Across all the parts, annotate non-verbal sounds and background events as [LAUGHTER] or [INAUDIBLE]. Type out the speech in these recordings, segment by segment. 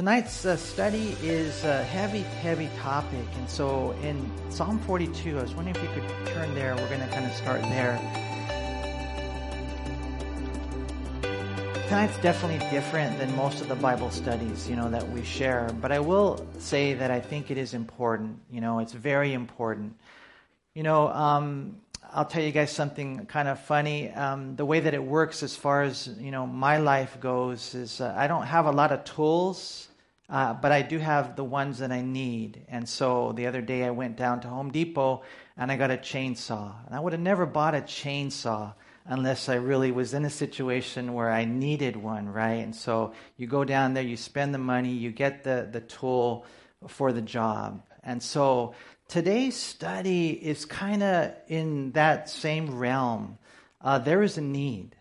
tonight's uh, study is a heavy, heavy topic. And so in Psalm 42, I was wondering if you could turn there. We're going to kind of start there. Tonight's definitely different than most of the Bible studies, you know, that we share. But I will say that I think it is important. You know, it's very important. You know, um, I'll tell you guys something kind of funny. Um, the way that it works, as far as you know, my life goes, is uh, I don't have a lot of tools, uh, but I do have the ones that I need. And so the other day, I went down to Home Depot and I got a chainsaw. And I would have never bought a chainsaw unless I really was in a situation where I needed one, right? And so you go down there, you spend the money, you get the the tool for the job. And so today's study is kind of in that same realm. Uh, there is a need.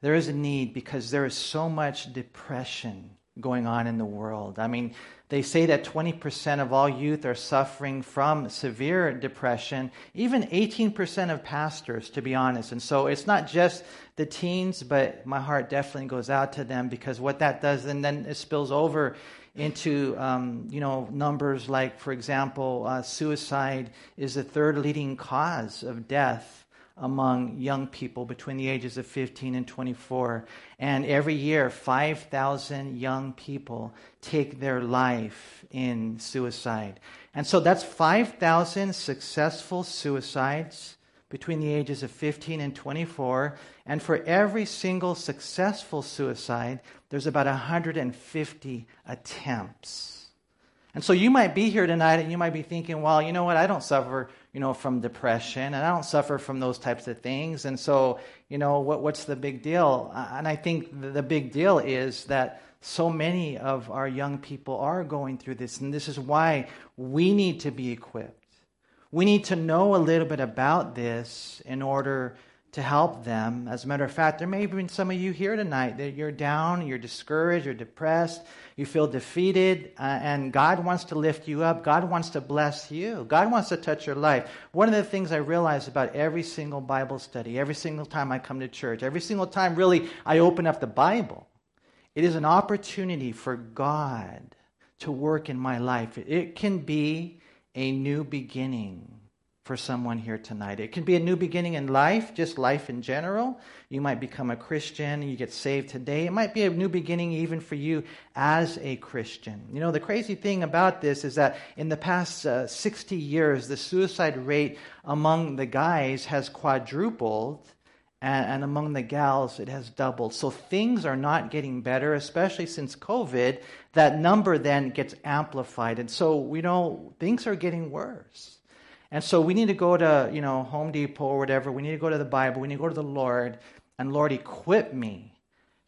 There is a need because there is so much depression going on in the world. I mean, they say that 20% of all youth are suffering from severe depression, even 18% of pastors, to be honest. And so it's not just the teens, but my heart definitely goes out to them because what that does, and then it spills over into um, you know numbers like, for example, uh, suicide is the third leading cause of death among young people between the ages of 15 and 24. And every year, 5,000 young people take their life in suicide. And so that's 5,000 successful suicides between the ages of 15 and 24. And for every single successful suicide, there's about 150 attempts. And so you might be here tonight and you might be thinking, well, you know what? I don't suffer, you know, from depression and I don't suffer from those types of things. And so, you know, what, what's the big deal? And I think the big deal is that so many of our young people are going through this. And this is why we need to be equipped. We need to know a little bit about this in order to help them. As a matter of fact, there may have been some of you here tonight that you're down, you're discouraged, you're depressed, you feel defeated, uh, and God wants to lift you up. God wants to bless you. God wants to touch your life. One of the things I realize about every single Bible study, every single time I come to church, every single time really I open up the Bible, it is an opportunity for God to work in my life. It can be a new beginning for someone here tonight. It can be a new beginning in life, just life in general. You might become a Christian, you get saved today. It might be a new beginning even for you as a Christian. You know, the crazy thing about this is that in the past uh, 60 years, the suicide rate among the guys has quadrupled. And, and among the gals, it has doubled. So things are not getting better, especially since COVID. That number then gets amplified. And so, we know, things are getting worse. And so we need to go to, you know, Home Depot or whatever. We need to go to the Bible. We need to go to the Lord. And Lord, equip me.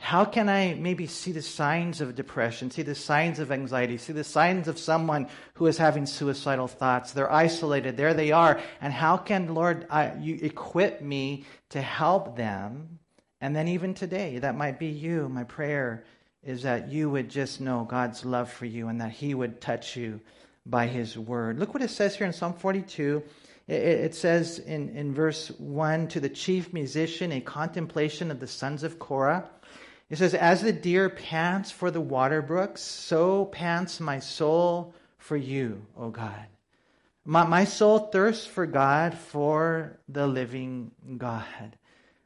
How can I maybe see the signs of depression, see the signs of anxiety, see the signs of someone who is having suicidal thoughts? They're isolated. There they are. And how can, Lord, I, you equip me to help them? And then even today, that might be you. My prayer is that you would just know God's love for you and that He would touch you by his word. Look what it says here in Psalm 42. It, says in, in verse 1 to the chief musician, a contemplation of the sons of Korah. It says, As the deer pants for the water brooks, so pants my soul for you, O God. My, my soul thirsts for God, for the living God.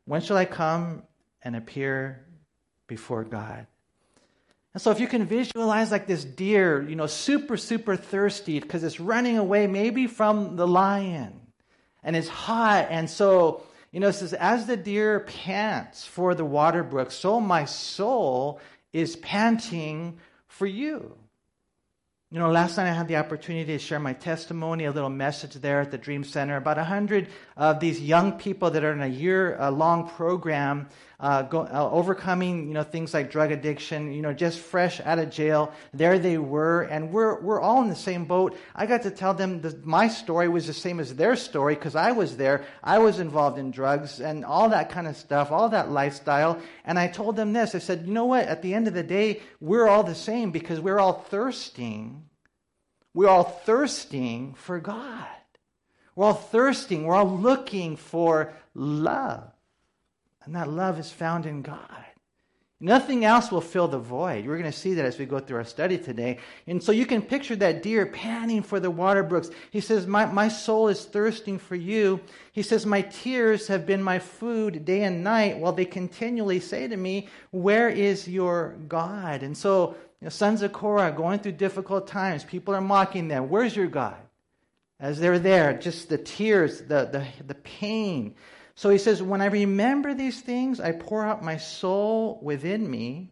When shall I come and appear before God? And so if you can visualize like this deer, you know, super, super thirsty because it's running away maybe from the lion and it's hot. And so, you know, it says, as the deer pants for the water brook, so my soul is panting for you. You know, last night I had the opportunity to share my testimony, a little message there at the Dream Center. About a hundred of these young people that are in a year-long program, uh, go, uh, overcoming, you know, things like drug addiction. You know, just fresh out of jail, there they were, and we're we're all in the same boat. I got to tell them that my story was the same as their story because I was there. I was involved in drugs and all that kind of stuff, all that lifestyle. And I told them this. I said, you know what? At the end of the day, we're all the same because we're all thirsting we're all thirsting for God. We're all thirsting. We're all looking for love. And that love is found in God. Nothing else will fill the void. We're going to see that as we go through our study today. And so you can picture that deer panting for the water brooks. He says, my, my soul is thirsting for you. He says, My tears have been my food day and night while they continually say to me, Where is your God? And so, you know, sons of Korah going through difficult times, people are mocking them. Where's your God? As they're there, just the tears, the, the, the pain. So he says, When I remember these things, I pour out my soul within me.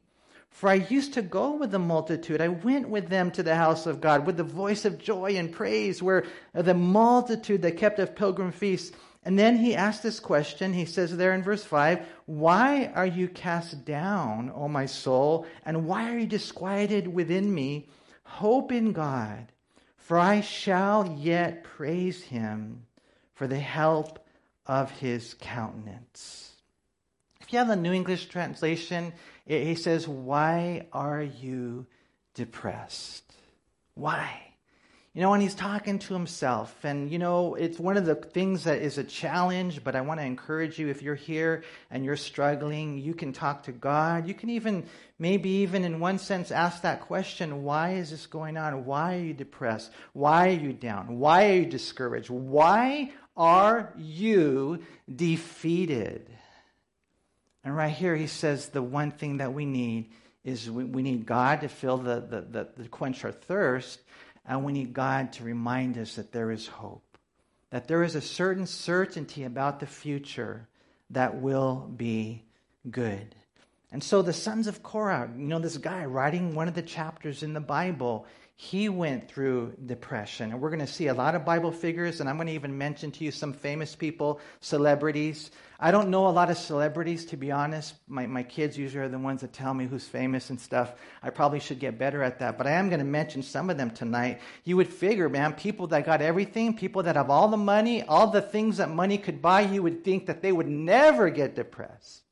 For I used to go with the multitude. I went with them to the house of God with the voice of joy and praise, where the multitude that kept a pilgrim feast. And then he asked this question. He says there in verse 5 Why are you cast down, O my soul? And why are you disquieted within me? Hope in God, for I shall yet praise him for the help of his countenance. If you have the New English translation, he says, Why are you depressed? Why? You know, when he's talking to himself, and you know, it's one of the things that is a challenge, but I want to encourage you if you're here and you're struggling, you can talk to God. You can even, maybe even in one sense, ask that question why is this going on? Why are you depressed? Why are you down? Why are you discouraged? Why are you defeated? And right here, he says the one thing that we need is we, we need God to fill the, the, the, the quench our thirst, and we need God to remind us that there is hope, that there is a certain certainty about the future that will be good. And so the sons of Korah, you know, this guy writing one of the chapters in the Bible, he went through depression. And we're going to see a lot of Bible figures, and I'm going to even mention to you some famous people, celebrities. I don't know a lot of celebrities, to be honest. My, my kids usually are the ones that tell me who's famous and stuff. I probably should get better at that, but I am going to mention some of them tonight. You would figure, man, people that got everything, people that have all the money, all the things that money could buy, you would think that they would never get depressed.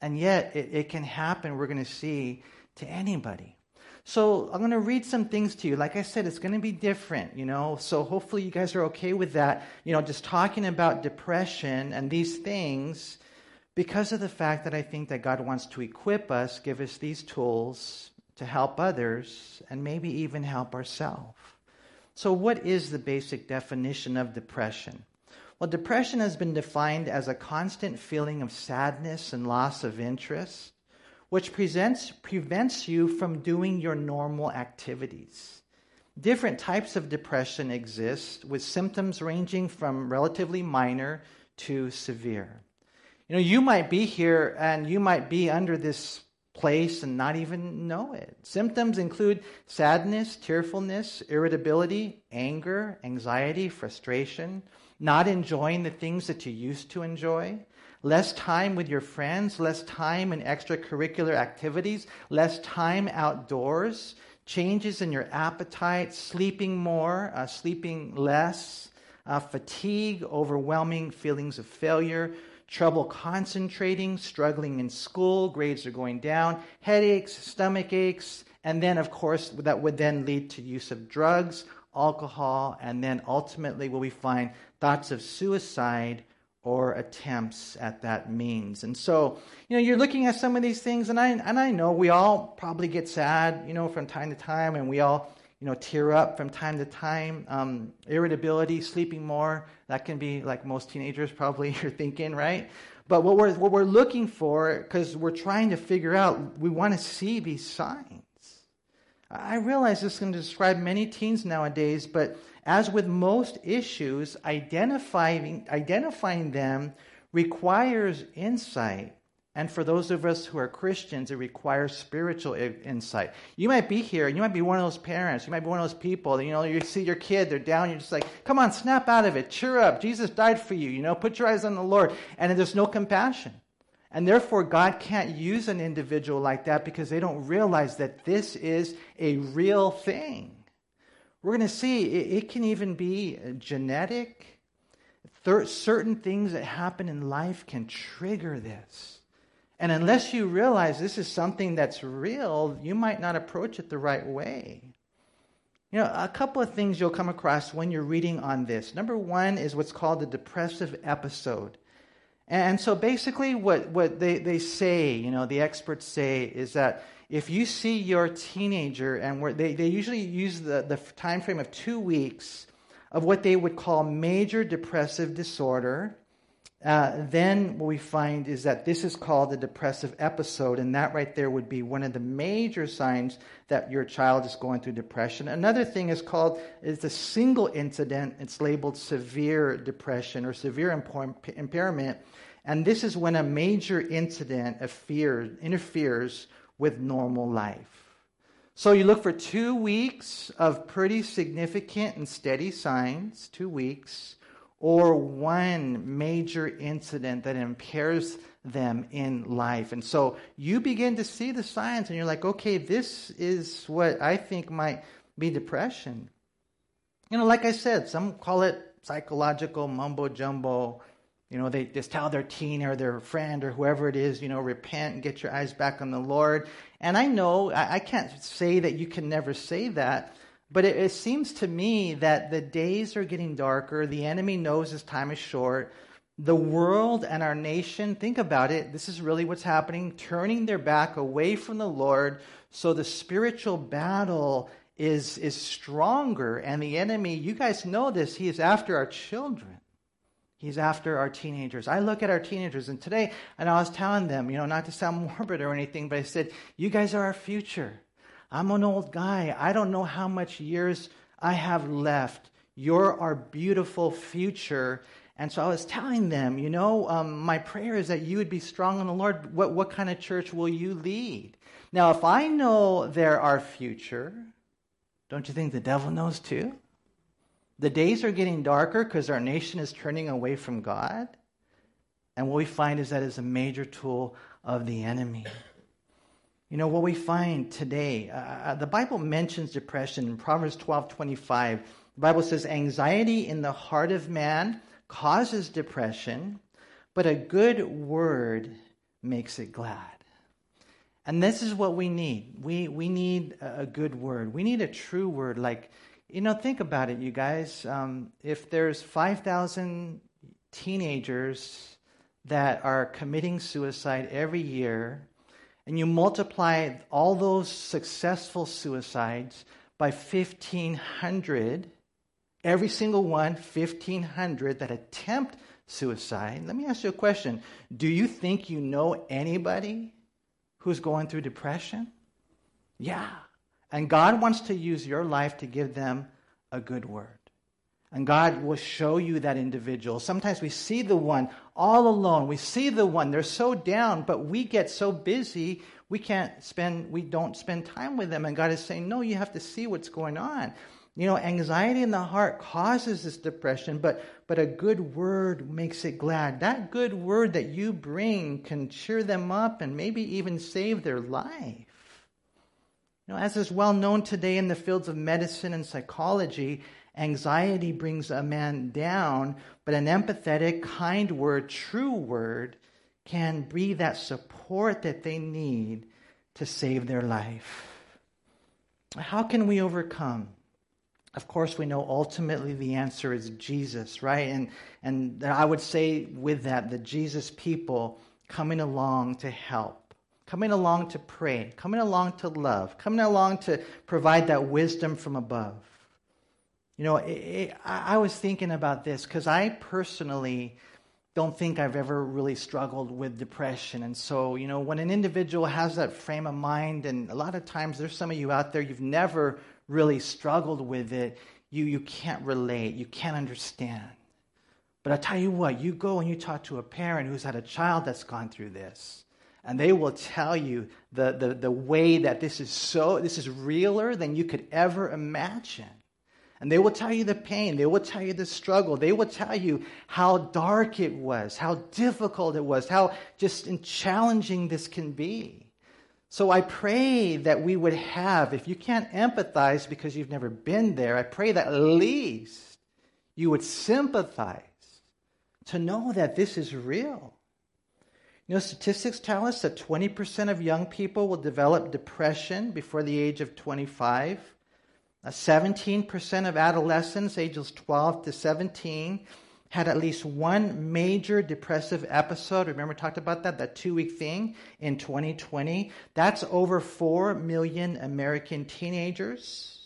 And yet, it, it can happen, we're going to see, to anybody. So I'm going to read some things to you. Like I said, it's going to be different, you know. So hopefully you guys are okay with that. You know, just talking about depression and these things because of the fact that I think that God wants to equip us, give us these tools to help others and maybe even help ourselves. So what is the basic definition of depression? Well, depression has been defined as a constant feeling of sadness and loss of interest which presents, prevents you from doing your normal activities. Different types of depression exist, with symptoms ranging from relatively minor to severe. You know, you might be here and you might be under this place and not even know it. Symptoms include sadness, tearfulness, irritability, anger, anxiety, frustration, not enjoying the things that you used to enjoy, less time with your friends, less time in extracurricular activities, less time outdoors, changes in your appetite, sleeping more, uh, sleeping less, uh, fatigue, overwhelming feelings of failure, trouble concentrating, struggling in school, grades are going down, headaches, stomach aches, and then, of course, that would then lead to use of drugs, alcohol, and then ultimately will we find thoughts of suicide or attempts at that means. And so, you know, you're looking at some of these things, and I and I know we all probably get sad, you know, from time to time, and we all, you know, tear up from time to time. Um, irritability, sleeping more, that can be like most teenagers probably [LAUGHS] you're thinking, right? But what we're what we're looking for, because we're trying to figure out, we want to see these signs. I realize this can describe many teens nowadays, but as with most issues, identifying, identifying them requires insight. And for those of us who are Christians, it requires spiritual insight. You might be here, and you might be one of those parents, you might be one of those people, you know, you see your kid, they're down, you're just like, come on, snap out of it, cheer up, Jesus died for you, you know, put your eyes on the Lord. And there's no compassion. And therefore, God can't use an individual like that because they don't realize that this is a real thing. We're going to see it, it, can even be genetic. certain things that happen in life can trigger this. And unless you realize this is something that's real, you might not approach it the right way. You know, a couple of things you'll come across when you're reading on this. Number one is what's called the depressive episode. And so basically, what, what they, they say, you know, the experts say, is that if you see your teenager, and they, they usually use the, the time frame of two weeks of what they would call major depressive disorder, uh, then what we find is that this is called a depressive episode, and that right there would be one of the major signs that your child is going through depression. Another thing is called is a single incident. It's labeled severe depression or severe impairment, and this is when a major incident interferes with normal life. So you look for two weeks of pretty significant and steady signs, two weeks or one major incident that impairs them in life. And so you begin to see the signs and you're like, okay, this is what I think might be depression. You know, like I said, some call it psychological mumbo jumbo. You know, they just tell their teen or their friend or whoever it is, you know, repent and get your eyes back on the Lord. And I know I, can't say that you can never say that, but it, it, seems to me that the days are getting darker. The enemy knows his time is short. The world and our nation, think about it, this is really what's happening, turning their back away from the Lord. So the spiritual battle is, is stronger. And the enemy, you guys know this, he is after our children. He's after our teenagers. I look at our teenagers, and today, and I was telling them, you know, not to sound [LAUGHS] morbid or anything, but I said, You guys are our future. I'm an old guy. I don't know how much years I have left. You're our beautiful future. And so I was telling them, you know, um, my prayer is that you would be strong in the Lord. What, what kind of church will you lead? Now, if I know they're our future, don't you think the devil knows too? The days are getting darker because our nation is turning away from God. And what we find is that is a major tool of the enemy. You know, what we find today, uh, uh, the Bible mentions depression in Proverbs 12 25. The Bible says, Anxiety in the heart of man causes depression, but a good word makes it glad. And this is what we need. We, we need a good word. We need a true word. Like, you know, think about it, you guys. Um, if there's 5,000 teenagers that are committing suicide every year, and you multiply all those successful suicides by 1,500, every single one, 1,500 that attempt suicide, let me ask you a question. Do you think you know anybody who's going through depression? Yeah. And God wants to use your life to give them a good word. And God will show you that individual. Sometimes we see the one all alone. We see the one, they're so down, but we get so busy, we can't spend, we don't spend time with them. And God is saying, no, you have to see what's going on. You know, anxiety in the heart causes this depression, but, but a good word makes it glad. That good word that you bring can cheer them up and maybe even save their life. Know, as is well known today in the fields of medicine and psychology, Anxiety brings a man down, but an empathetic, kind word, true word, can be that support that they need to save their life. How can we overcome? Of course, we know ultimately the answer is Jesus, right? And, and I would say with that, the Jesus people coming along to help, coming along to pray, coming along to love, coming along to provide that wisdom from above. You know, it, it, I, I was thinking about this because I personally don't think I've ever really struggled with depression. And so, you know, when an individual has that frame of mind, and a lot of times there's some of you out there, you've never really struggled with it, you, you can't relate, you can't understand. But I tell you what, you go and you talk to a parent who's had a child that's gone through this, and they will tell you the, the, the way that this is so, this is realer than you could ever imagine. And they will tell you the pain. They will tell you the struggle. They will tell you how dark it was, how difficult it was, how just challenging this can be. So I pray that we would have, if you can't empathize because you've never been there, I pray that at least you would sympathize to know that this is real. You know, statistics tell us that 20% of young people will develop depression before the age of 25. 17% of adolescents ages 12 to 17 had at least one major depressive episode. Remember, we talked about that, that two week thing in 2020. That's over 4 million American teenagers.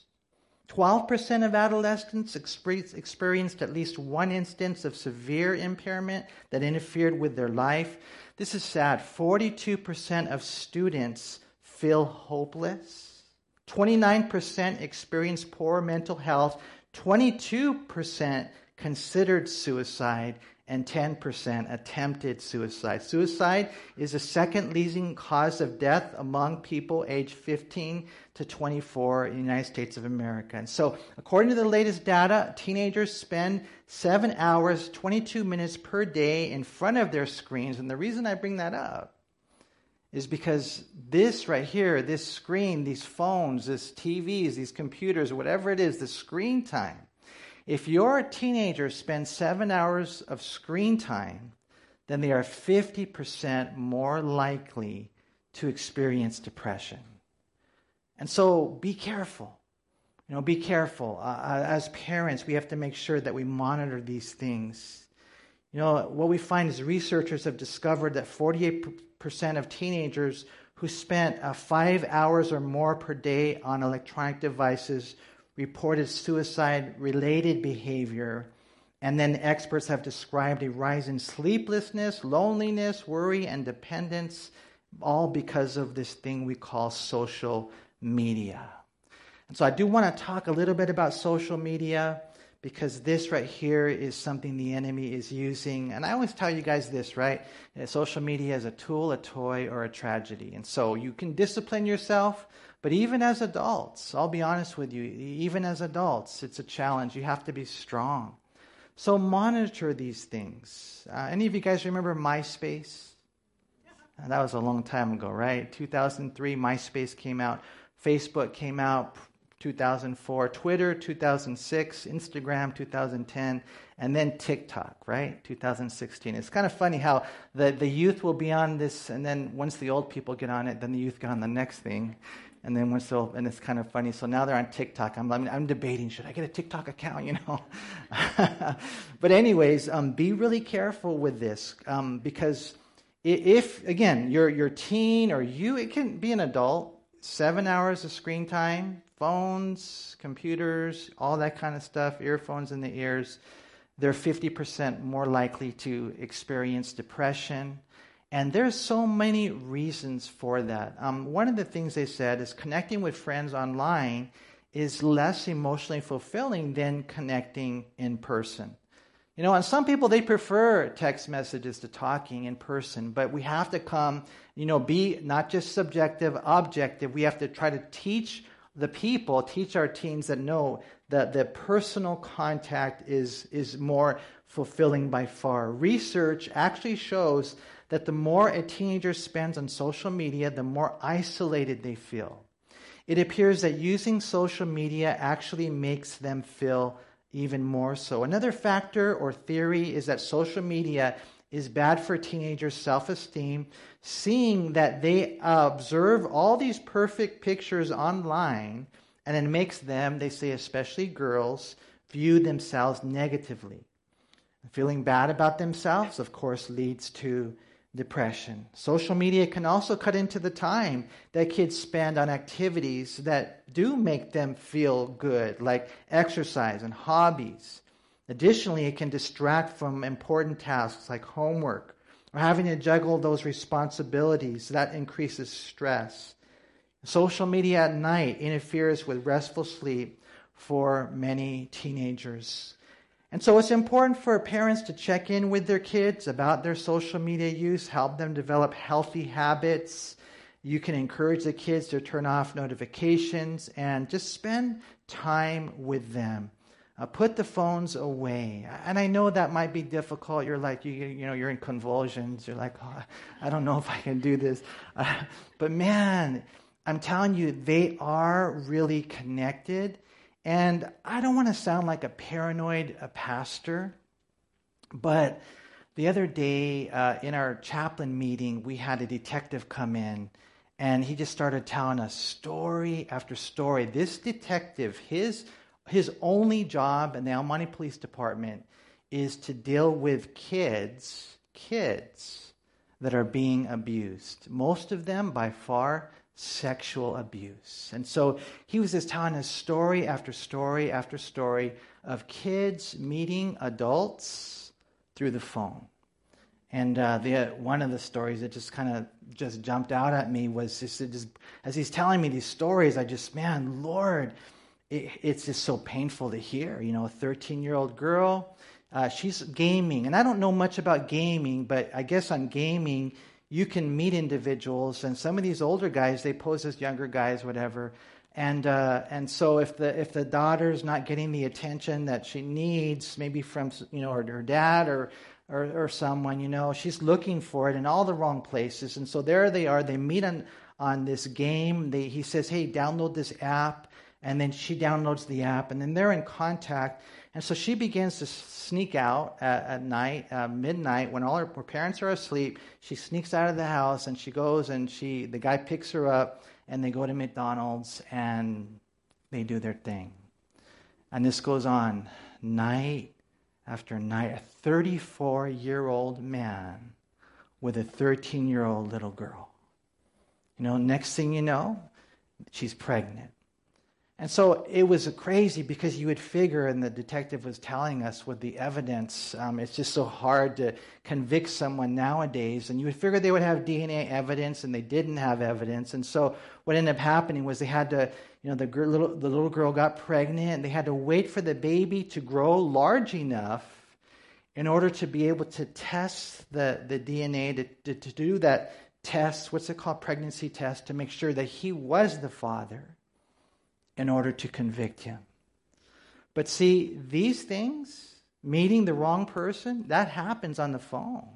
12% of adolescents experienced at least one instance of severe impairment that interfered with their life. This is sad. 42% of students feel hopeless. 29% experience poor mental health. 22% considered suicide, and 10% attempted suicide. Suicide is the second leading cause of death among people aged 15 to 24 in the United States of America. And so, according to the latest data, teenagers spend 7 hours, 22 minutes per day in front of their screens. And the reason I bring that up is because this right here, this screen, these phones, this TVs, these computers, whatever it is, the screen time, if your teenager spends seven hours of screen time, then they are 50% more likely to experience depression. And so be careful. You know, be careful. Uh, uh as parents, we have to make sure that we monitor these things. You know, what we find is researchers have discovered that 48% of teenagers who spent uh, five hours or more per day on electronic devices reported suicide related behavior. And then experts have described a rise in sleeplessness, loneliness, worry, and dependence, all because of this thing we call social media. And so I do want to talk a little bit about social media because this right here is something the enemy is using. And I always tell you guys this, right? Social media is a tool, a toy, or a tragedy. And so you can discipline yourself, but even as adults, I'll be honest with you, even as adults, it's a challenge. You have to be strong. So monitor these things. Uh, any of you guys remember MySpace? Uh, that was a long time ago, right? 2003, MySpace came out. Facebook came out 2004, Twitter 2006, Instagram 2010, and then TikTok, right? 2016. It's kind of funny how the, the youth will be on this, and then once the old people get on it, then the youth get on the next thing. And then once they'll, and it's kind of funny. So now they're on TikTok. I'm, I'm, I'm debating, should I get a TikTok account, [LAUGHS] you know? [LAUGHS] but anyways, um, be really careful with this um, because if, again, you're, you're teen or you, it can be an adult, seven hours of screen time, phones, computers, all that kind of stuff, earphones in the ears, they're 50% more likely to experience depression, and there's so many reasons for that. Um, one of the things they said is connecting with friends online is less emotionally fulfilling than connecting in person. You know, and some people they prefer text messages to talking in person, but we have to come, you know, be not just subjective, objective. We have to try to teach the people, teach our teens that know that the personal contact is is more fulfilling by far. Research actually shows that the more a teenager spends on social media, the more isolated they feel. It appears that using social media actually makes them feel even more so. Another factor or theory is that social media is bad for teenagers' self esteem, seeing that they observe all these perfect pictures online, and it makes them, they say, especially girls, view themselves negatively. Feeling bad about themselves, of course, leads to depression. Social media can also cut into the time that kids spend on activities that do make them feel good, like exercise and hobbies. Additionally, it can distract from important tasks like homework or having to juggle those responsibilities. That increases stress. Social media at night interferes with restful sleep for many teenagers. And so it's important for parents to check in with their kids about their social media use, help them develop healthy habits. You can encourage the kids to turn off notifications and just spend time with them. Uh, put the phones away. And I know that might be difficult. You're like, you, you know, you're in convulsions. You're like, oh, I don't know if I can do this. Uh, but man, I'm telling you, they are really connected. And I don't want to sound like a paranoid a pastor, but the other day uh, in our chaplain meeting, we had a detective come in and he just started telling us story after story. This detective, his, his only job in the El Monte Police Department is to deal with kids, kids that are being abused. Most of them, by far, sexual abuse. And so he was just telling us story after story after story of kids meeting adults through the phone. And uh, the, one of the stories that just kind of just jumped out at me was just, just, as he's telling me these stories, I just, man, Lord, it, it's just so painful to hear. You know, a 13 year old girl, uh, she's gaming. And I don't know much about gaming, but I guess on gaming, you can meet individuals. And some of these older guys, they pose as younger guys, whatever. And, uh, and so if the, if the daughter's not getting the attention that she needs, maybe from, you know, her, her dad or, or, or someone, you know, she's looking for it in all the wrong places. And so there they are. They meet on, on this game. They, he says, hey, download this app. And then she downloads the app. And then they're in contact. And so she begins to sneak out at, at night, uh, midnight, when all her, her parents are asleep. She sneaks out of the house and she goes and she, the guy picks her up and they go to McDonald's and they do their thing. And this goes on night after night. A 34 year old man with a 13 year old little girl. You know, next thing you know, she's pregnant. And so it was crazy because you would figure, and the detective was telling us with the evidence, um, it's just so hard to convict someone nowadays. And you would figure they would have DNA evidence, and they didn't have evidence. And so what ended up happening was they had to, you know, the, little, the little girl got pregnant, and they had to wait for the baby to grow large enough in order to be able to test the, the DNA, to, to, to do that test, what's it called, pregnancy test, to make sure that he was the father in order to convict him. But see, these things, meeting the wrong person, that happens on the phone.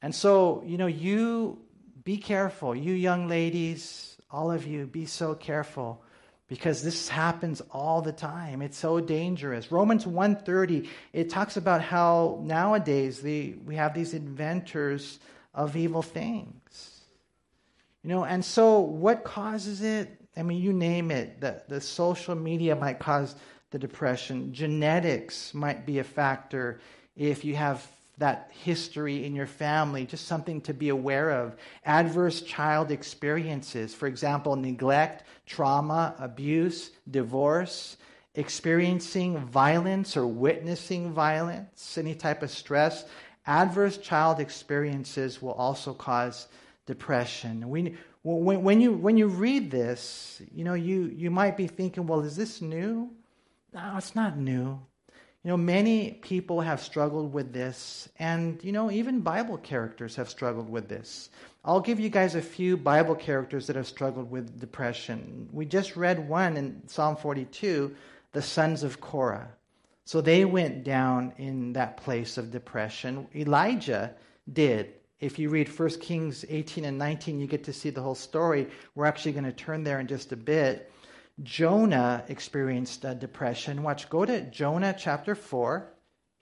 And so, you know, you be careful. You young ladies, all of you, be so careful because this happens all the time. It's so dangerous. Romans 1:30, it talks about how nowadays the, we have these inventors of evil things. You know, and so what causes it? I mean, you name it. The, the social media might cause the depression. Genetics might be a factor if you have that history in your family, just something to be aware of. Adverse child experiences, for example, neglect, trauma, abuse, divorce, experiencing violence or witnessing violence, any type of stress. Adverse child experiences will also cause depression. We, when, when, you, when you read this, you know, you, you might be thinking, well, is this new? No, it's not new. You know, many people have struggled with this, and, you know, even Bible characters have struggled with this. I'll give you guys a few Bible characters that have struggled with depression. We just read one in Psalm 42, the sons of Korah. So they went down in that place of depression. Elijah did. If you read 1 Kings 18 and 19, you get to see the whole story. We're actually going to turn there in just a bit. Jonah experienced depression. Watch, go to Jonah chapter 4,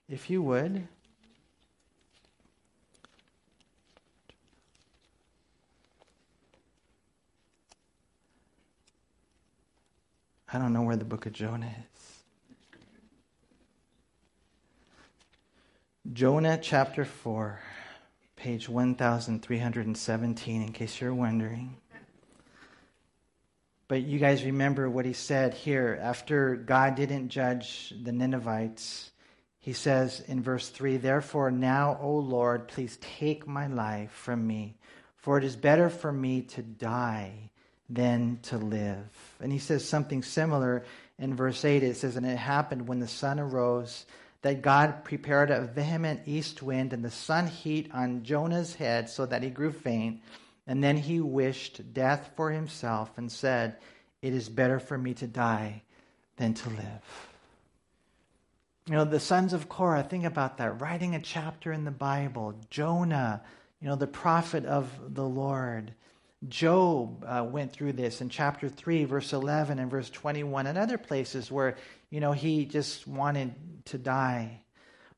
if you would. I don't know where the book of Jonah is. Jonah chapter 4 page 1317, in case you're wondering. But you guys remember what he said here. After God didn't judge the Ninevites, he says in verse 3 Therefore, now, O Lord, please take my life from me, for it is better for me to die than to live. And he says something similar in verse 8. It says, And it happened when the sun arose that God prepared a vehement east wind and the sun heat on Jonah's head so that he grew faint. And then he wished death for himself and said, It is better for me to die than to live. You know, the sons of Korah, think about that, writing a chapter in the Bible. Jonah, you know, the prophet of the Lord. Job uh, went through this in chapter 3, verse 11 and verse 21, and other places where, you know, he just wanted to die.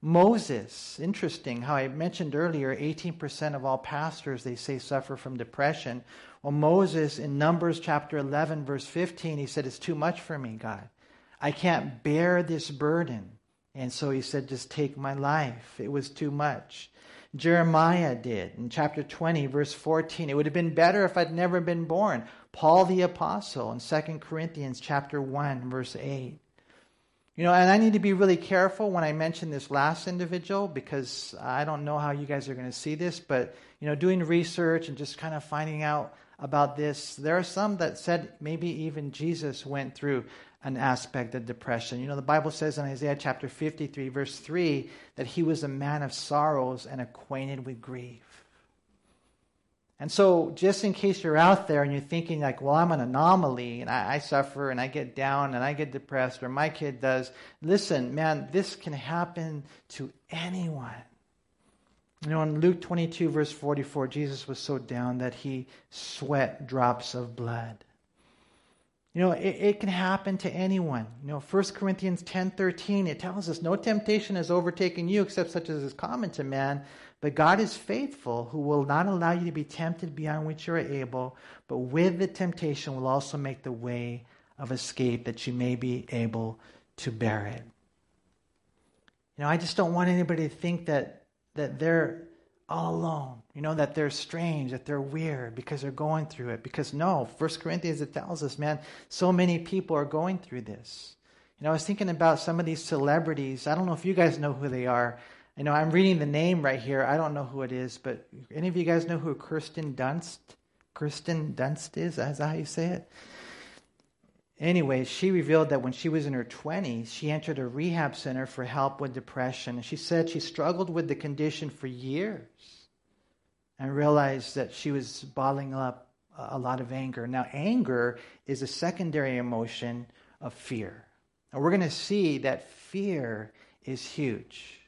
Moses, interesting how I mentioned earlier, 18% of all pastors, they say, suffer from depression. Well, Moses in Numbers chapter 11, verse 15, he said, It's too much for me, God. I can't bear this burden. And so he said, Just take my life. It was too much. Jeremiah did in chapter 20, verse 14. It would have been better if I'd never been born. Paul the Apostle in 2 Corinthians chapter 1, verse 8. You know, and I need to be really careful when I mention this last individual because I don't know how you guys are going to see this, but, you know, doing research and just kind of finding out about this, there are some that said maybe even Jesus went through an aspect of depression. You know, the Bible says in Isaiah chapter 53, verse 3, that he was a man of sorrows and acquainted with grief. And so, just in case you're out there and you're thinking, like, well, I'm an anomaly and I, I, suffer and I get down and I get depressed or my kid does, listen, man, this can happen to anyone. You know, in Luke 22, verse 44, Jesus was so down that he sweat drops of blood. You know, it, it, can happen to anyone. You know, 1 Corinthians 10 13, it tells us, No temptation has overtaken you except such as is common to man, but God is faithful, who will not allow you to be tempted beyond which you are able, but with the temptation will also make the way of escape that you may be able to bear it. You know, I just don't want anybody to think that, that they're all alone. You know, that they're strange, that they're weird because they're going through it. Because no, First Corinthians it tells us, man, so many people are going through this. You know, I was thinking about some of these celebrities. I don't know if you guys know who they are. I know I'm reading the name right here. I don't know who it is, but any of you guys know who Kirsten Dunst? Kirsten Dunst is? Is that how you say it? Anyway, she revealed that when she was in her 20s, she entered a rehab center for help with depression. She said she struggled with the condition for years and realized that she was bottling up a lot of anger. Now, anger is a secondary emotion of fear. And we're going to see that fear is huge.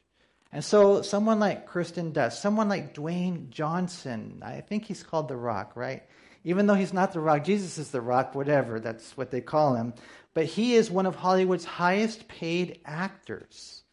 And so, someone like Kirsten Dunst, someone like Dwayne Johnson, I think he's called The Rock, right? Even though he's not The Rock, Jesus is The Rock, whatever, that's what they call him. But he is one of Hollywood's highest paid actors.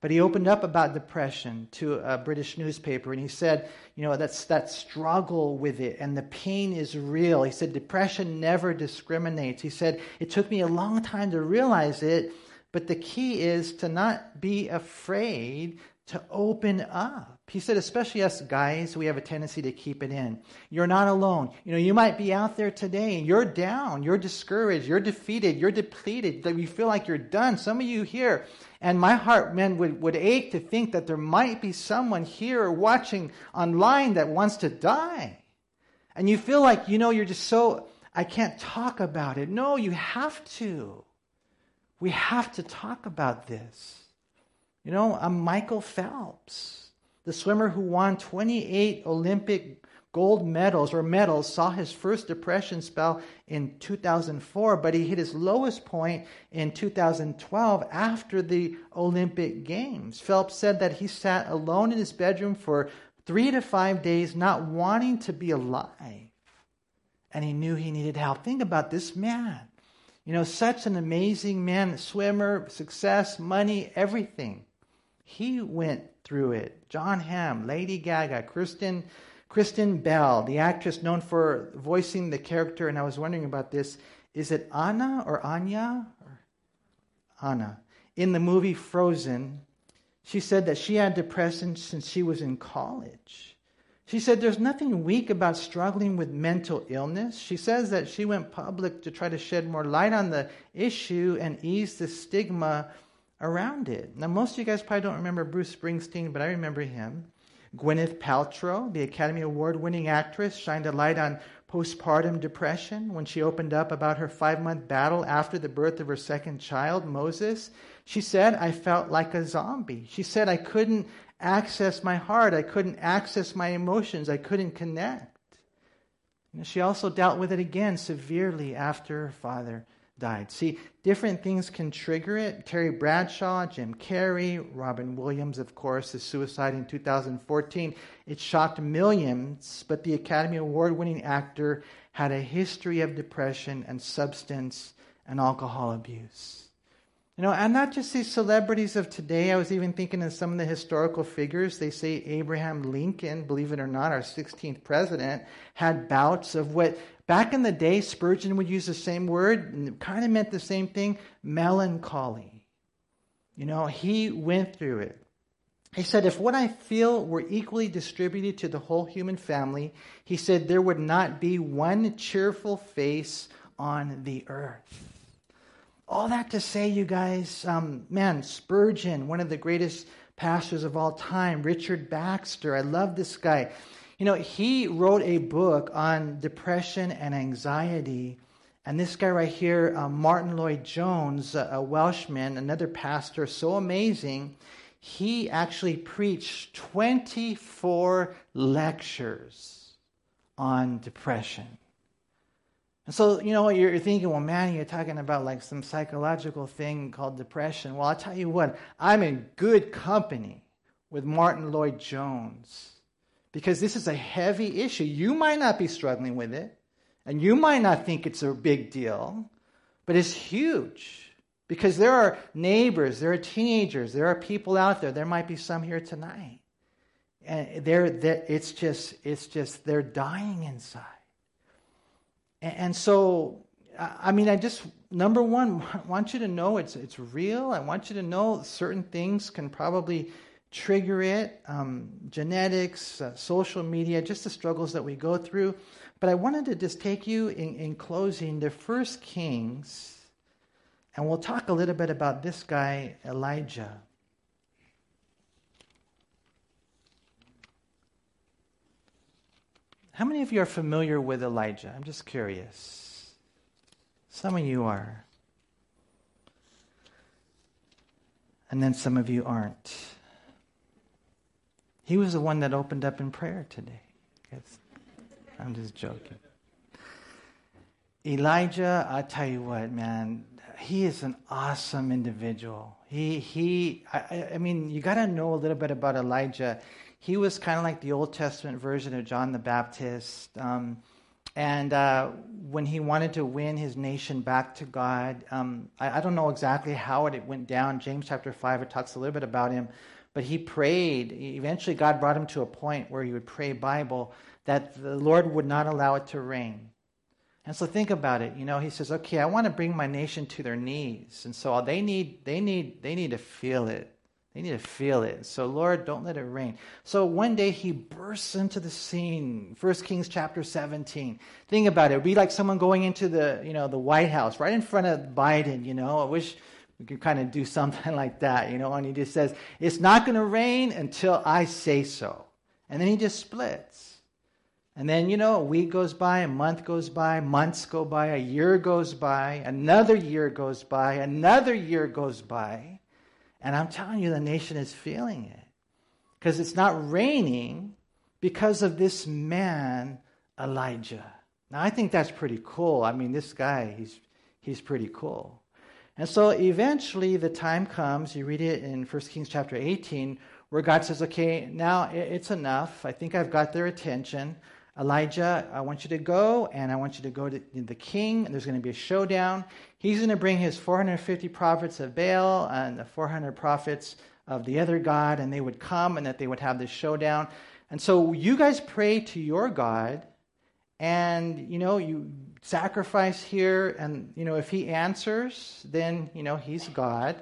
But he opened up about depression to a British newspaper and he said, you know, that's that struggle with it and the pain is real. He said, depression never discriminates. He said, it took me a long time to realize it, but the key is to not be afraid to open up. He said, especially us guys, we have a tendency to keep it in. You're not alone. You know, you might be out there today and you're down, you're discouraged, you're defeated, you're depleted, that you feel like you're done. Some of you here, and my heart, man, would, would ache to think that there might be someone here watching online that wants to die. And you feel like, you know, you're just so, I can't talk about it. No, you have to. We have to talk about this. You know, Michael Phelps, the swimmer who won 28 Olympic gold medals or medals, saw his first depression spell in 2004, but he hit his lowest point in 2012 after the Olympic Games. Phelps said that he sat alone in his bedroom for three to five days, not wanting to be alive. And he knew he needed help. Think about this man. You know, such an amazing man, swimmer, success, money, everything. He went through it. Jon Hamm, Lady Gaga, Kristen, Kristen Bell, the actress known for voicing the character, and I was wondering about this. Is it Anna or Anya? Or Anna. In the movie Frozen, she said that she had depression since she was in college. She said there's nothing weak about struggling with mental illness. She says that she went public to try to shed more light on the issue and ease the stigma around it. Now, most of you guys probably don't remember Bruce Springsteen, but I remember him. Gwyneth Paltrow, the Academy Award winning actress, shined a light on postpartum depression when she opened up about her five month battle after the birth of her second child, Moses. She said, I felt like a zombie. She said, I couldn't access my heart. I couldn't access my emotions. I couldn't connect. And she also dealt with it again severely after her father died. See, different things can trigger it. Terry Bradshaw, Jim Carrey, Robin Williams, of course, his suicide in 2014. It shocked millions, but the Academy Award winning actor had a history of depression and substance and alcohol abuse. You know, and not just these celebrities of today. I was even thinking of some of the historical figures. They say Abraham Lincoln, believe it or not, our 16th president, had bouts of what back in the day Spurgeon would use the same word and it kind of meant the same thing melancholy. You know, he went through it. He said, if what I feel were equally distributed to the whole human family, he said, there would not be one cheerful face on the earth. All that to say, you guys, um, man, Spurgeon, one of the greatest pastors of all time, Richard Baxter, I love this guy. You know, he wrote a book on depression and anxiety. And this guy right here, uh, Martyn Lloyd-Jones, a Welshman, another pastor, so amazing he actually preached 24 lectures on depression. And so, you know, you're thinking, well, man, you're talking about like some psychological thing called depression. Well, I'll tell you what, I'm in good company with Martyn Lloyd-Jones because this is a heavy issue. You might not be struggling with it, and you might not think it's a big deal, but it's huge. Because there are neighbors, there are teenagers, there are people out there. There might be some here tonight. And they're, they're it's just, it's just, they're dying inside. And, and so, I mean, I just, number one, [LAUGHS] want you to know it's, it's real. I want you to know certain things can probably trigger it um, genetics, uh, social media, just the struggles that we go through. But I wanted to just take you in, in closing the first Kings and we'll talk a little bit about this guy, Elijah. How many of you are familiar with Elijah? I'm just curious. Some of you are. And then some of you aren't. He was the one that opened up in prayer today. I'm just joking. Elijah, I tell you what, man, he is an awesome individual. He, he, I, I mean, you got to know a little bit about Elijah. He was kind of like the Old Testament version of John the Baptist. Um, and uh, when he wanted to win his nation back to God, um, I, I, don't know exactly how it, it went down. James chapter 5, it talks a little bit about him. But he prayed. Eventually, God brought him to a point where he would pray Bible that the Lord would not allow it to rain. And so think about it. You know, he says, "Okay, I want to bring my nation to their knees." And so they need they need they need to feel it. They need to feel it. So Lord, don't let it rain. So one day he bursts into the scene. First Kings chapter 17. Think about it. It would be like someone going into the, you know, the White House right in front of Biden, you know. I wish we could kind of do something [LAUGHS] like that, you know, and he just says, It's not gonna rain until I say so. And then he just splits. And then, you know, a week goes by, a month goes by, months go by, a year goes by, another year goes by, another year goes by. And I'm telling you, the nation is feeling it. Because it's not raining because of this man, Elijah. Now, I think that's pretty cool. I mean, this guy, he's, he's pretty cool. And so eventually the time comes, you read it in 1 Kings chapter 18, where God says, okay, now it's enough. I think I've got their attention. Elijah, I want you to go, and I want you to go to the king, and there's going to be a showdown. He's going to bring his 450 prophets of Baal and the 400 prophets of the other God, and they would come and that they would have this showdown. And so you guys pray to your God, and, you know, you sacrifice here, and, you know, if he answers, then, you know, he's God.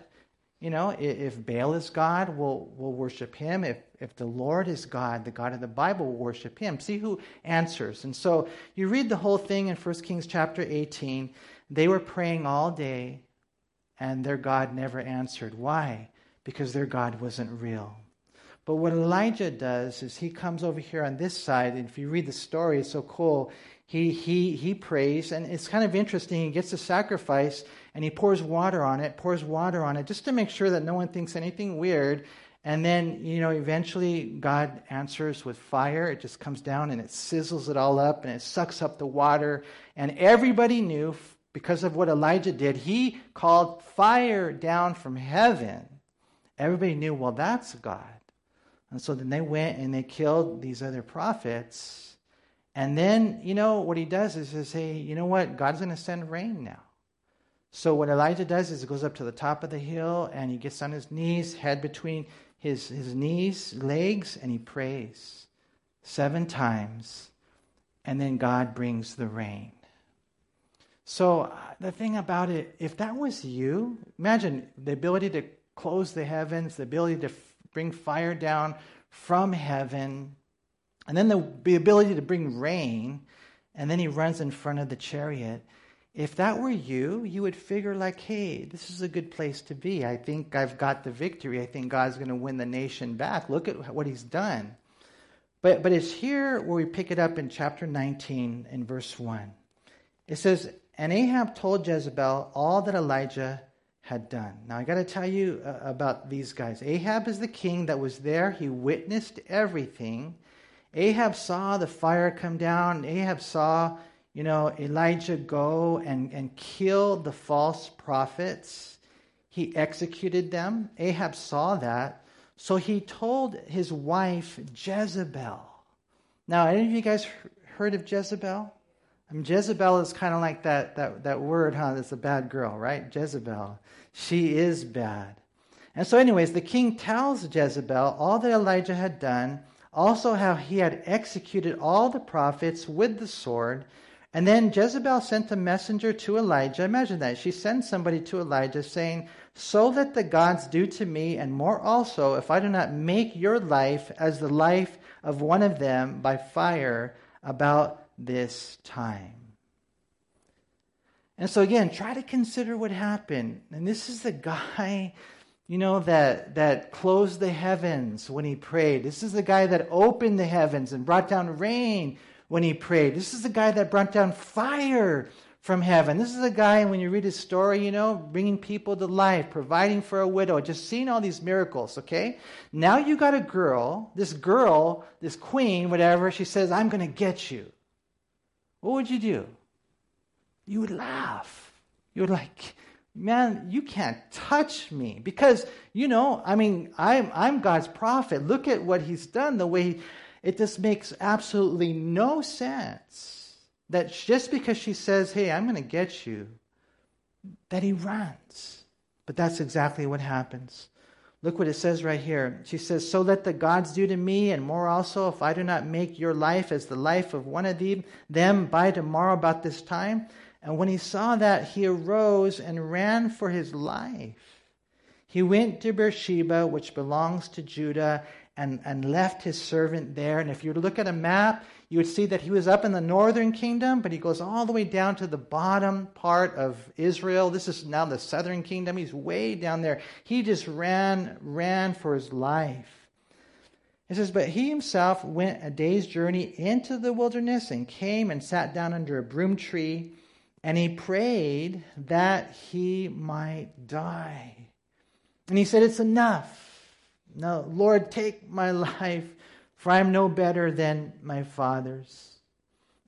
You know, if Baal is God, we'll, we'll worship him. If, if the Lord is God, the God of the Bible, we'll worship him. See who answers. And so you read the whole thing in 1 Kings chapter 18. They were praying all day, and their God never answered. Why? Because their God wasn't real. But what Elijah does is he comes over here on this side, and if you read the story, it's so cool. He, he, he prays, and it's kind of interesting. He gets a sacrifice, and he pours water on it, pours water on it, just to make sure that no one thinks anything weird. And then, you know, eventually God answers with fire. It just comes down and it sizzles it all up and it sucks up the water. And everybody knew, because of what Elijah did, he called fire down from heaven. Everybody knew, well, that's God. And so then they went and they killed these other prophets. And then, you know, what he does is he say, you know what? God's going to send rain now. So what Elijah does is he goes up to the top of the hill and he gets on his knees, head between his, his knees, legs, and he prays seven times. And then God brings the rain. So uh, the thing about it, if that was you, imagine the ability to close the heavens, the ability to bring fire down from heaven, and then the, the ability to bring rain, and then he runs in front of the chariot. If that were you, you would figure, like, hey, this is a good place to be. I think I've got the victory. I think God's going to win the nation back. Look at what he's done. But, but it's here where we pick it up in chapter 19 in verse 1. It says, And Ahab told Jezebel all that Elijah had done. Now, I got to tell you uh, about these guys. Ahab is the king that was there, he witnessed everything. Ahab saw the fire come down. Ahab saw you know, Elijah go and, and kill the false prophets. He executed them. Ahab saw that. So he told his wife, Jezebel. Now, any of you guys heard of Jezebel? I mean, Jezebel is kind of like that, that, that word, huh? That's a bad girl, right? Jezebel. She is bad. And so, anyways, the king tells Jezebel all that Elijah had done, also how he had executed all the prophets with the sword, and then Jezebel sent a messenger to Elijah. Imagine that. She sends somebody to Elijah saying, So that the gods do to me, and more also, if I do not make your life as the life of one of them by fire about this time. And so again, try to consider what happened. And this is the guy, you know, that that closed the heavens when he prayed. This is the guy that opened the heavens and brought down rain when he prayed. This is the guy that brought down fire from heaven. This is the guy, when you read his story, you know, bringing people to life, providing for a widow, just seeing all these miracles, okay? Now you got a girl, this girl, this queen, whatever, she says, I'm going to get you. What would you do? You would laugh. You're like, man, you can't touch me. Because, you know, I mean, I'm, I'm God's prophet. Look at what he's done, the way he, it just makes absolutely no sense that just because she says, Hey, I'm going to get you, that he runs. But that's exactly what happens. Look what it says right here. She says, So let the gods do to me, and more also, if I do not make your life as the life of one of them by tomorrow about this time. And when he saw that, he arose and ran for his life. He went to Beersheba, which belongs to Judah, and, and left his servant there. And if you look at a map, you would see that he was up in the northern kingdom, but he goes all the way down to the bottom part of Israel. This is now the southern kingdom. He's way down there. He just ran, ran for his life. It says, But he himself went a day's journey into the wilderness and came and sat down under a broom tree, and he prayed that he might die. And he said, It's enough. No, Lord, take my [LAUGHS] life, for I am no better than my father's.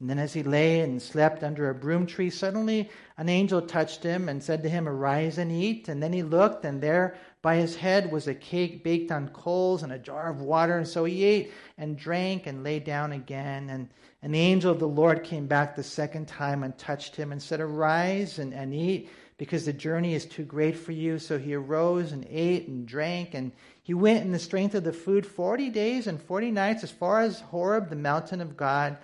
And then, as he lay and slept under a broom tree, suddenly an angel touched him and said to him, Arise and eat. And then he looked, and there by his head was a cake baked on coals and a jar of water. And so he ate and drank and lay down again. And, and the angel of the Lord came back the second time and touched him and said, Arise and, and eat, because the journey is too great for you. So he arose and ate and drank, and he went in the strength of the food 40 days and 40 nights as far as Horeb, the mountain of God.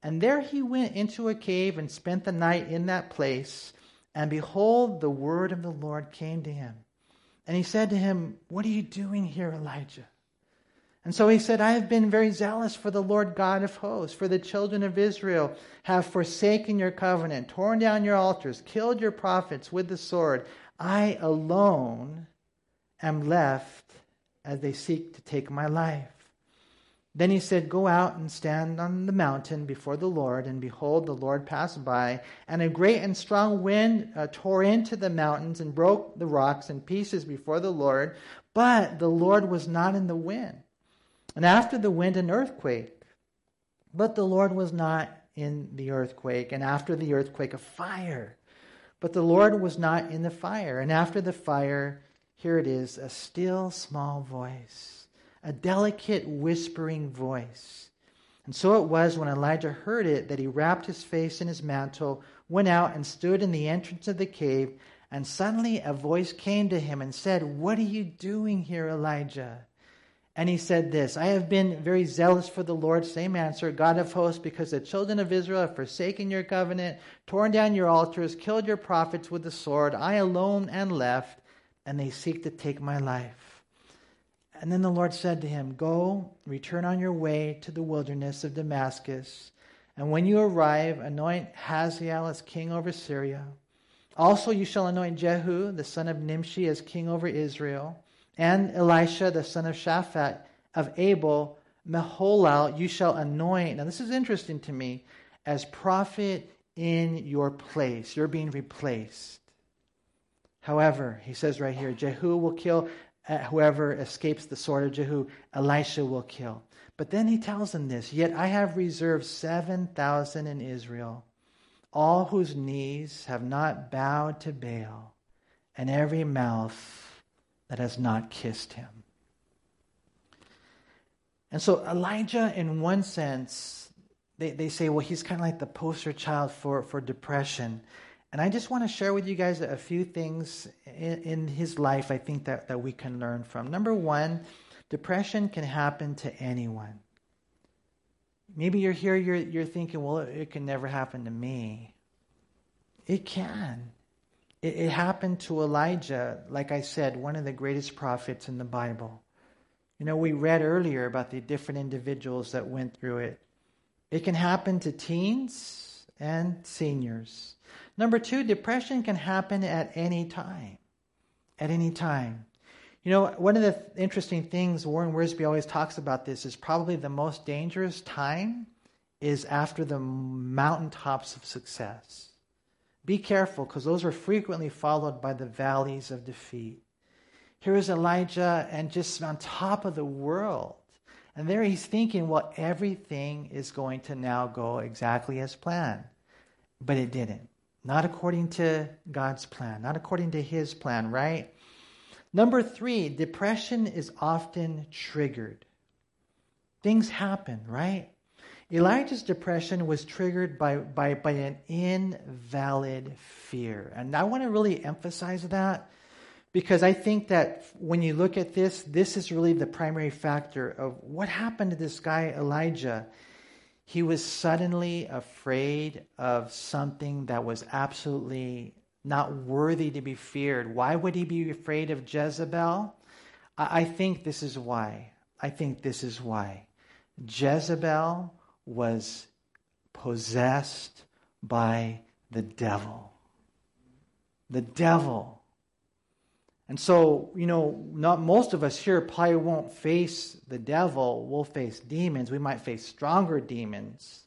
And there he went into a cave and spent the night in that place. And behold, the word of the Lord came to him. And he said to him, What are you doing here, Elijah? And so he said, I have been very zealous for the Lord God of hosts, for the children of Israel have forsaken your covenant, torn down your altars, killed your prophets with the sword. I alone am left as they seek to take my life. Then he said, Go out and stand on the mountain before the Lord. And behold, the Lord passed by, and a great and strong wind uh, tore into the mountains and broke the rocks in pieces before the Lord. But the Lord was not in the wind. And after the wind, an earthquake. But the Lord was not in the earthquake. And after the earthquake, a fire. But the Lord was not in the fire. And after the fire, here it is a still small voice, a delicate whispering voice. And so it was when Elijah heard it that he wrapped his face in his mantle, went out, and stood in the entrance of the cave. And suddenly a voice came to him and said, What are you doing here, Elijah? And he said this I have been very zealous for the Lord, same answer, God of hosts, because the children of Israel have forsaken your covenant, torn down your altars, killed your prophets with the sword. I alone am left and they seek to take my life. And then the Lord said to him, Go, return on your way to the wilderness of Damascus, and when you arrive, anoint Hazael as king over Syria. Also, you shall anoint Jehu, the son of Nimshi, as king over Israel, and Elisha, the son of Shaphat of Abel, Meholah, you shall anoint. Now, this is interesting to me as prophet in your place. You're being replaced. However, he says right here, Jehu will kill Uh, whoever escapes the sword of Jehu, Elisha will kill. But then he tells them this Yet I have reserved 7,000 in Israel, all whose knees have not bowed to Baal, and every mouth that has not kissed him. And so Elijah, in one sense, they, they say, well, he's kind of like the poster child for, for depression. And I just want to share with you guys a few things in, in his life I think that, that we can learn from. Number one, depression can happen to anyone. Maybe you're here, you're, you're thinking, well, it can never happen to me. It can. It, it happened to Elijah, like I said, one of the greatest prophets in the Bible. You know, we read earlier about the different individuals that went through it. It can happen to teens and seniors. Number two, depression can happen at any time. At any time. You know, one of the th- interesting things, Warren Wiersbe always talks about this, is probably the most dangerous time is after the mountaintops of success. Be careful, because those are frequently followed by the valleys of defeat. Here is Elijah and just on top of the world. And there he's thinking, well, everything is going to now go exactly as planned. But it didn't. Not according to God's plan, not according to his plan, right? Number three, depression is often triggered. Things happen, right? Elijah's depression was triggered by, by, by an invalid fear. And I want to really emphasize that because I think that when you look at this, this is really the primary factor of what happened to this guy, Elijah. He was suddenly afraid of something that was absolutely not worthy to be feared. Why would he be afraid of Jezebel? I think this is why. I think this is why. Jezebel was possessed by the devil. The devil and so, you know, not most of us here probably won't face the devil. We'll face demons. We might face stronger demons.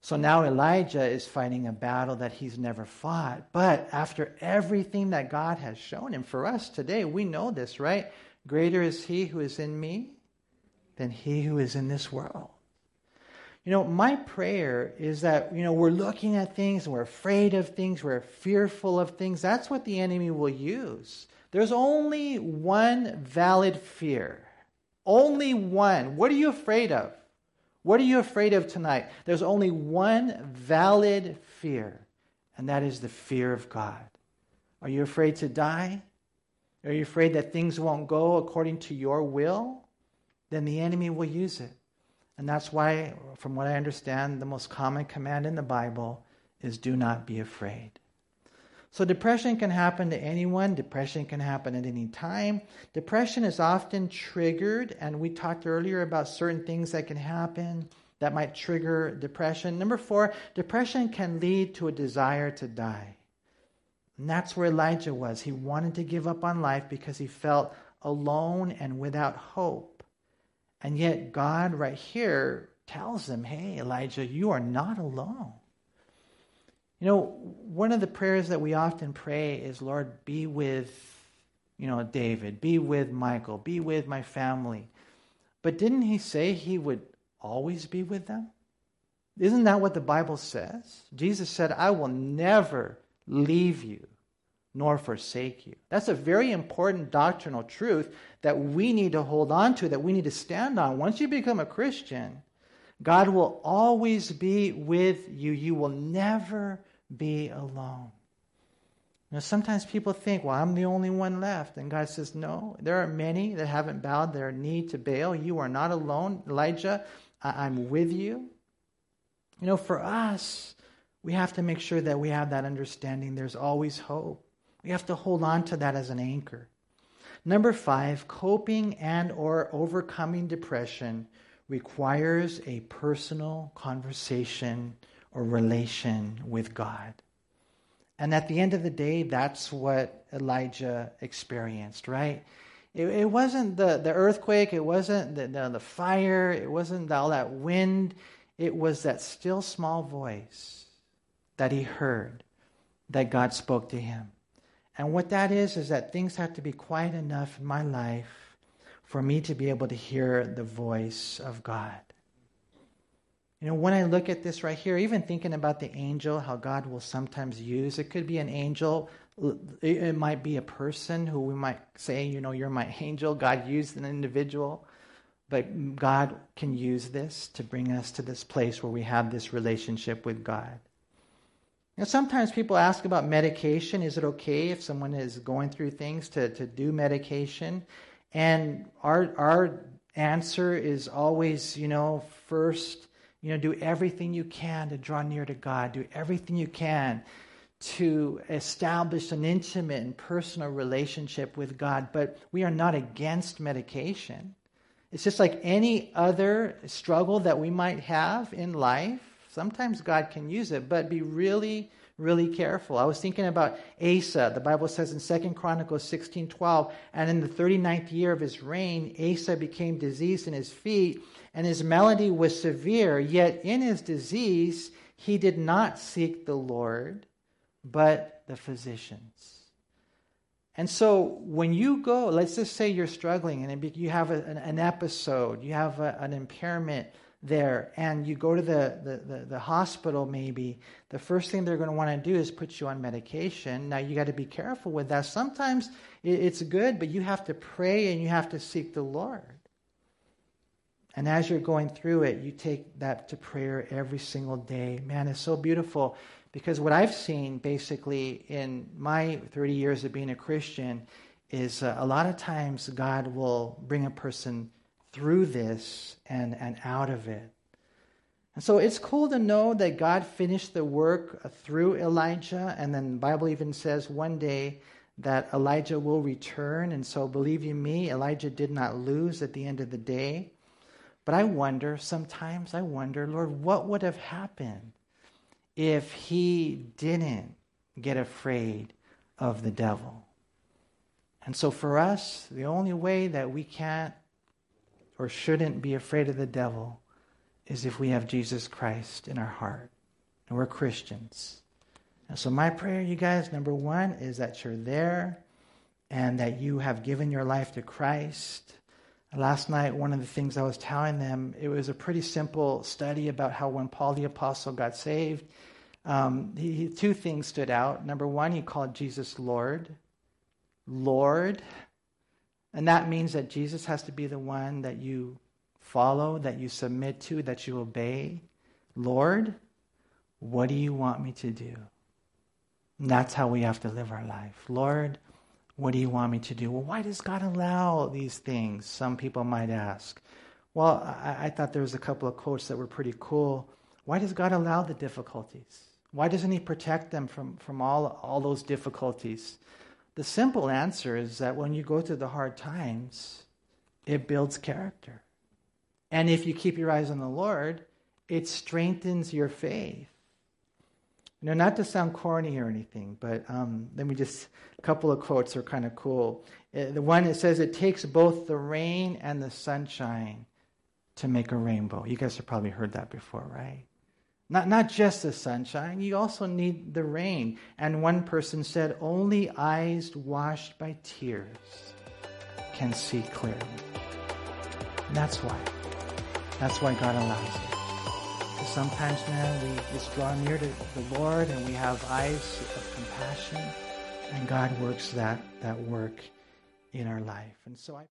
So now Elijah is fighting a battle that he's never fought. But after everything that God has shown him, for us today, we know this, right? Greater is he who is in me than he who is in this world. You know, my prayer is that, you know, we're looking at things and we're afraid of things, we're fearful of things. That's what the enemy will use there's only one valid fear. Only one. What are you afraid of? What are you afraid of tonight? There's only one valid fear, and that is the fear of God. Are you afraid to die? Are you afraid that things won't go according to your will? Then the enemy will use it. And that's why, from what I understand, the most common command in the Bible is do not be afraid. So, depression can happen to anyone. Depression can happen at any time. Depression is often triggered, and we talked earlier about certain things that can happen that might trigger depression. Number four, depression can lead to a desire to die. And that's where Elijah was. He wanted to give up on life because he felt alone and without hope. And yet, God, right here, tells him, Hey, Elijah, you are not alone. You know, one of the prayers that we often pray is, Lord, be with, you know, David, be with Michael, be with my family. But didn't he say he would always be with them? Isn't that what the Bible says? Jesus said, I will never leave you nor forsake you. That's a very important doctrinal truth that we need to hold on to, that we need to stand on. Once you become a Christian, God will always be with you. You will never be alone. Now, sometimes people think, well, I'm the only one left. And God says, no, there are many that haven't bowed their knee to Baal. You are not alone. Elijah, I- I'm with you. You know, for us, we have to make sure that we have that understanding. There's always hope. We have to hold on to that as an anchor. Number five, coping and or overcoming depression requires a personal conversation or relation with God. And at the end of the day, that's what Elijah experienced, right? It, it wasn't the, the earthquake, it wasn't the, the, the fire, it wasn't all that wind. It was that still small voice that he heard that God spoke to him. And what that is, is that things have to be quiet enough in my life for me to be able to hear the voice of God. You know, when I look at this right here, even thinking about the angel, how God will sometimes use, it could be an angel, it might be a person who we might say, you know, you're my [LAUGHS] angel. God used an individual. But God can use this to bring us to this place where we have this relationship with God. Now, sometimes people ask about medication. Is it okay if someone is going through things to, to do medication? And our, our answer is always, you know, first, you know, do everything you can to draw near to God. Do everything you can to establish an intimate and personal relationship with God. But we are not against medication. It's just like any other struggle that we might have in life. Sometimes God can use it, but be really, really careful. I was thinking about Asa. The Bible says in Second Chronicles 16 12, and in the 39th year of his reign, Asa became diseased in his feet, and his malady was severe. Yet in his disease, he did not seek the Lord, but the physicians. And so when you go, let's just say you're struggling and you have a, an, an, episode, you have a, an impairment there, and you go to the, the, the, the hospital maybe, the first thing they're going to want to do is put you on medication. Now you got to be careful with that. Sometimes it, it's good, but you have to pray and you have to seek the Lord. And as you're going through it, you take that to prayer every single day. Man, it's so beautiful because what I've seen basically in my 30 years of being a Christian is uh, a lot of times God will bring a person through this and, and out of it. And so it's cool to know that God finished the work uh, through Elijah, and then the Bible even says one day that Elijah will return. And so, believe you me, Elijah did not lose at the end of the day. But I wonder, sometimes I wonder, Lord, what would have happened if he didn't get afraid of the devil. And so for us, the only way that we can't or shouldn't be afraid of the devil is if we have Jesus Christ in our heart and we're Christians. And so my prayer, you guys, number one, is that you're there and that you have given your life to Christ. Last night, one of the things I was telling them, it was a pretty simple study about how when Paul the Apostle got saved, um, he, two things stood out. Number one, he called Jesus Lord. Lord. And that means that Jesus has to be the one that you follow, that you submit to, that you obey. Lord, what do you want me to do? And that's how we have to live our life. Lord, what do you want me to do? Well, why does God allow these things? Some people might ask. Well, I, I thought there was a couple of quotes that were pretty cool. Why does God allow the difficulties? Why doesn't He protect them from, from all, all those difficulties? The simple answer is that when you go through the hard times, it builds character. And if you keep your eyes on the Lord, it strengthens your faith. You know, not to sound corny or anything, but um, let me just, a couple of quotes are kind of cool. Uh, the one that says, It takes both the rain and the sunshine to make a rainbow. You guys have probably heard that before, right? Not, not just the sunshine, you also need the rain. And one person said, Only eyes washed by tears can see clearly. And that's why. That's why God allows it. Because sometimes, man, we just draw near to the Lord and we have eyes of compassion, and God works that, that work in our life. And so I